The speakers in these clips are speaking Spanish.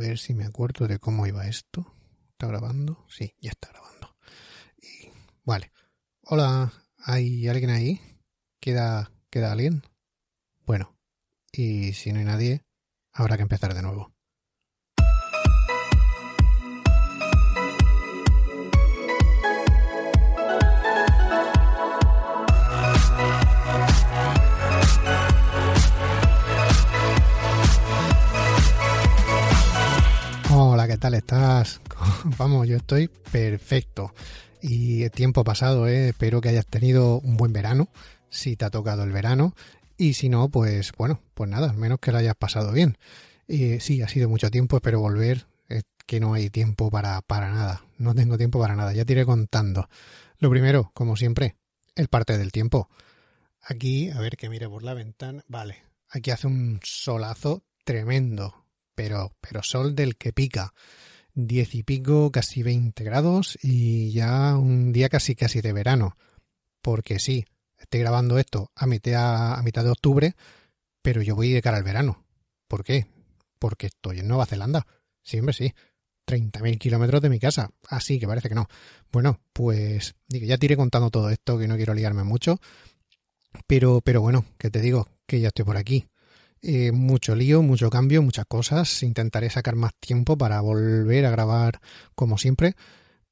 Ver si me acuerdo de cómo iba esto. ¿Está grabando? Sí, ya está grabando. Y, vale. Hola, ¿hay alguien ahí? ¿Queda, ¿Queda alguien? Bueno, y si no hay nadie, habrá que empezar de nuevo. ¿Qué tal estás? Vamos, yo estoy perfecto. Y el tiempo pasado, ¿eh? espero que hayas tenido un buen verano, si te ha tocado el verano. Y si no, pues bueno, pues nada, al menos que lo hayas pasado bien. Y sí, ha sido mucho tiempo, espero volver. Es que no hay tiempo para, para nada. No tengo tiempo para nada, ya te iré contando. Lo primero, como siempre, el parte del tiempo. Aquí, a ver que mire por la ventana. Vale, aquí hace un solazo tremendo, pero, pero sol del que pica. Diez y pico, casi 20 grados y ya un día casi casi de verano. Porque sí, estoy grabando esto a mitad, a mitad de octubre, pero yo voy de cara al verano. ¿Por qué? Porque estoy en Nueva Zelanda. Siempre sí. 30.000 kilómetros de mi casa. Así que parece que no. Bueno, pues ya te contando todo esto, que no quiero liarme mucho. Pero, pero bueno, que te digo que ya estoy por aquí. Eh, mucho lío, mucho cambio, muchas cosas. Intentaré sacar más tiempo para volver a grabar como siempre.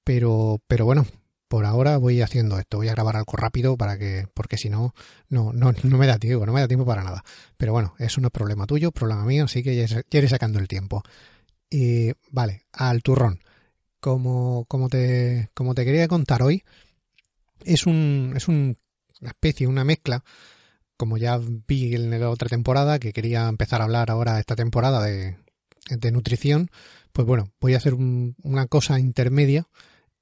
Pero, pero bueno, por ahora voy haciendo esto. Voy a grabar algo rápido para que, porque si no, no, no, no me da tiempo, no me da tiempo para nada. Pero bueno, eso no es problema tuyo, problema mío, así que ya, iré sacando el tiempo. Y vale, al turrón. Como, como, te, como te quería contar hoy, es, un, es un, una especie, una mezcla como ya vi en la otra temporada, que quería empezar a hablar ahora esta temporada de, nutrición, pues bueno, voy a hacer un, una cosa intermedia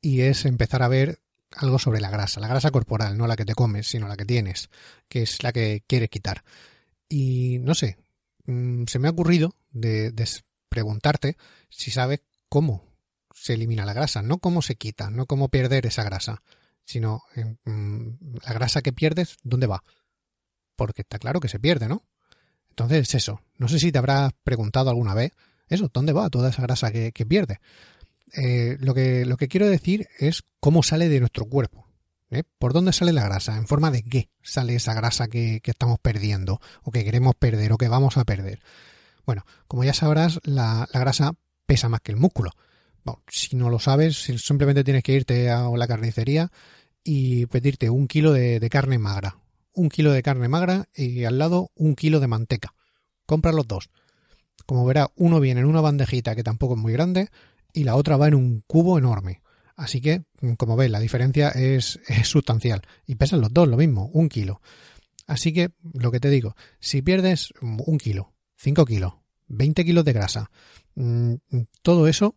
y es empezar a ver algo sobre la grasa, la grasa corporal, no la que te comes, sino la que tienes, que es la que quieres quitar. Y no sé, mmm, se me ha ocurrido de, preguntarte si sabes cómo se elimina la grasa, no cómo se quita, no cómo perder esa grasa, sino mmm, la grasa que pierdes, ¿dónde va? Porque está claro que se pierde, ¿no? Entonces, eso. No sé si te habrás preguntado alguna vez, eso, ¿dónde va toda esa grasa que, que pierde? Eh, lo, que, lo que quiero decir es cómo sale de nuestro cuerpo. ¿eh? ¿Por dónde sale la grasa? ¿En forma de qué sale esa grasa que, que, estamos perdiendo? ¿O que queremos perder? ¿O que vamos a perder? Bueno, como ya sabrás, la, la grasa pesa más que el músculo. Bueno, si no lo sabes, simplemente tienes que irte a la carnicería y pedirte un kilo de, de carne magra, un kilo de carne magra y al lado un kilo de manteca. Compra los dos. Como verá, uno viene en una bandejita que tampoco es muy grande y la otra va en un cubo enorme. Así que, como ves, la diferencia es, sustancial. Y pesan los dos lo mismo, un kilo. Así que, lo que te digo, si pierdes un kilo, cinco kilos, 20 kilos de grasa, mmm, todo eso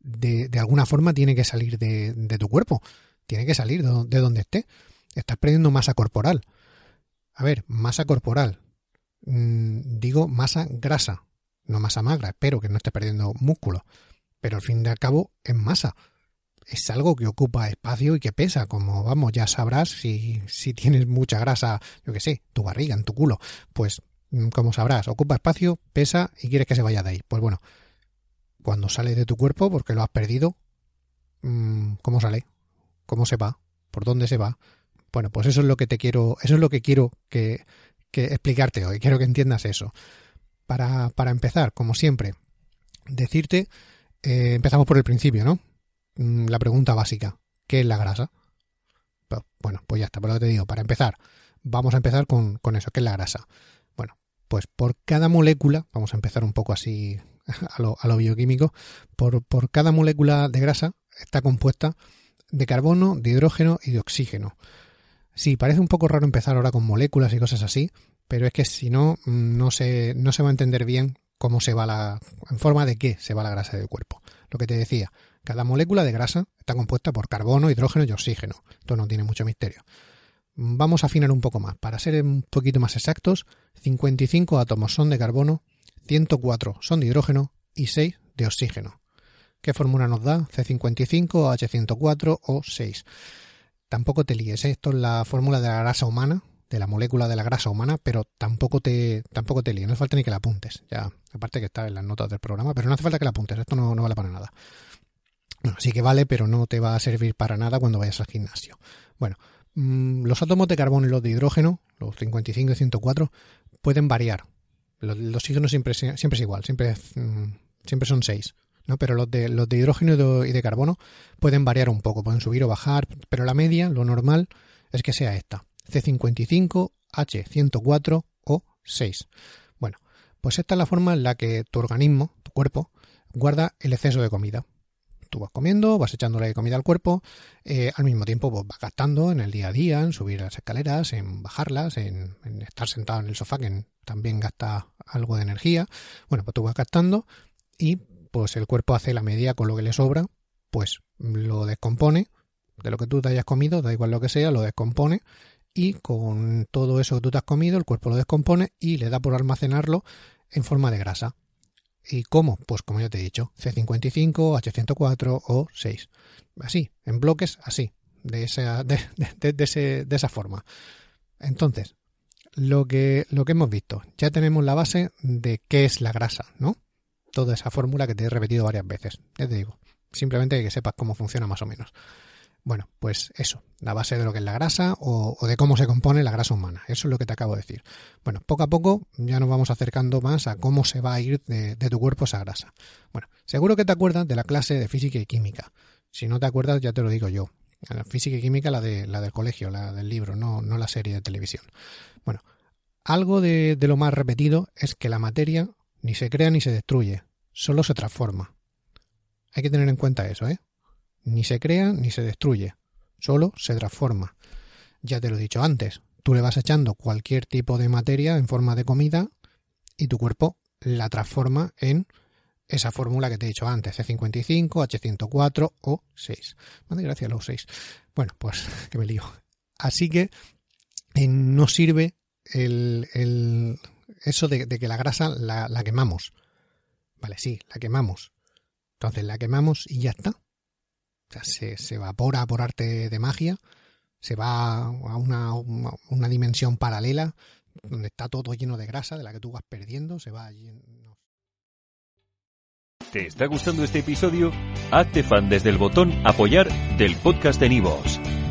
de, alguna forma tiene que salir de, de tu cuerpo. Tiene que salir de, de donde esté. Estás perdiendo masa corporal. A ver, masa corporal. Mm, digo masa grasa, no masa magra. Espero que no esté perdiendo músculo. Pero al fin y al cabo es masa. Es algo que ocupa espacio y que pesa. Como vamos, ya sabrás si, si tienes mucha grasa, yo que sé, tu barriga, en tu culo. Pues, como sabrás, ocupa espacio, pesa y quieres que se vaya de ahí. Pues bueno, cuando sale de tu cuerpo, porque lo has perdido, ¿cómo sale? ¿Cómo se va? ¿Por dónde se va? Bueno, pues eso es lo que te quiero, eso es lo que quiero que, explicarte hoy. Quiero que entiendas eso. Para, para empezar, como siempre, decirte, eh, empezamos por el principio, ¿no? La pregunta básica, ¿qué es la grasa? Bueno, pues ya está, por lo que te digo, para empezar, vamos a empezar con, con eso, ¿qué es la grasa? Bueno, pues por cada molécula, vamos a empezar un poco así a lo, a lo bioquímico, por, por cada molécula de grasa está compuesta de carbono, de hidrógeno y de oxígeno. Sí, parece un poco raro empezar ahora con moléculas y cosas así, pero es que si no, no se, no se va a entender bien cómo se va la, en forma de qué se va la grasa del cuerpo. Lo que te decía, cada molécula de grasa está compuesta por carbono, hidrógeno y oxígeno. Esto no tiene mucho misterio. Vamos a afinar un poco más. Para ser un poquito más exactos, 55 átomos son de carbono, 104 son de hidrógeno y 6 de oxígeno. ¿Qué fórmula nos da? C55, H104 o 6. Tampoco te líes, ¿eh? esto es la fórmula de la grasa humana, de la molécula de la grasa humana, pero tampoco te, tampoco te líes, no hace falta ni que la apuntes. Ya, aparte que está en las notas del programa, pero no hace falta que la apuntes, esto no, no vale para nada. Bueno, sí que vale, pero no te va a servir para nada cuando vayas al gimnasio. Bueno, mmm, los átomos de carbono y los de hidrógeno, los 55 y 104, pueden variar. Los, el oxígeno siempre, siempre es igual, siempre, mmm, siempre son 6. Pero los de, hidrógeno y de, carbono pueden variar un poco, pueden subir o bajar, pero la media, lo normal, es que sea esta. C55, H104 o 6. Bueno, pues esta es la forma en la que tu organismo, tu cuerpo, guarda el exceso de comida. Tú vas comiendo, vas echándole comida al cuerpo, eh, al mismo tiempo pues, vas gastando en el día a día, en subir las escaleras, en bajarlas, en estar sentado en el sofá, que también gasta algo de energía. Bueno, pues tú vas gastando y pues el cuerpo hace la medida con lo que le sobra, pues lo descompone, de lo que tú te hayas comido, da igual lo que sea, lo descompone y con todo eso que tú te has comido, el cuerpo lo descompone y le da por almacenarlo en forma de grasa. ¿Y cómo? Pues como ya te he dicho, C55, H104 o 6. Así, en bloques, así, de esa, de, de, ese, de esa forma. Entonces, lo que, lo que hemos visto, ya tenemos la base de qué es la grasa, ¿no? Toda esa fórmula que te he repetido varias veces, ya te digo. Simplemente que sepas cómo funciona más o menos. Bueno, pues eso, la base de lo que es la grasa o, o, de cómo se compone la grasa humana. Eso es lo que te acabo de decir. Bueno, poco a poco ya nos vamos acercando más a cómo se va a ir de, tu cuerpo esa grasa. Bueno, seguro que te acuerdas de la clase de física y química. Si no te acuerdas, ya te lo digo yo. La física y química, la, de, la del colegio, la del libro, no, no la serie de televisión. Bueno, algo de lo más repetido es que la materia ni se crea ni se destruye, solo se transforma. Hay que tener en cuenta eso, ¿eh? ni se crea ni se destruye, solo se transforma. Ya te lo he dicho antes, tú le vas echando cualquier tipo de materia en forma de comida y tu cuerpo la transforma en esa fórmula que te he dicho antes, C55, H104 o 6. Madre gracias, los 6. Bueno, pues que me lío. Así que eh, no sirve el, eso de, que la grasa la quemamos. Vale, sí, la quemamos. Entonces la quemamos y ya está. O sea, se, se, evapora por arte de magia, se va a una, una, dimensión paralela donde está todo lleno de grasa de la que tú vas perdiendo, se va allí. ¿Te está gustando este episodio? Hazte fan desde el botón apoyar del podcast de Nivos.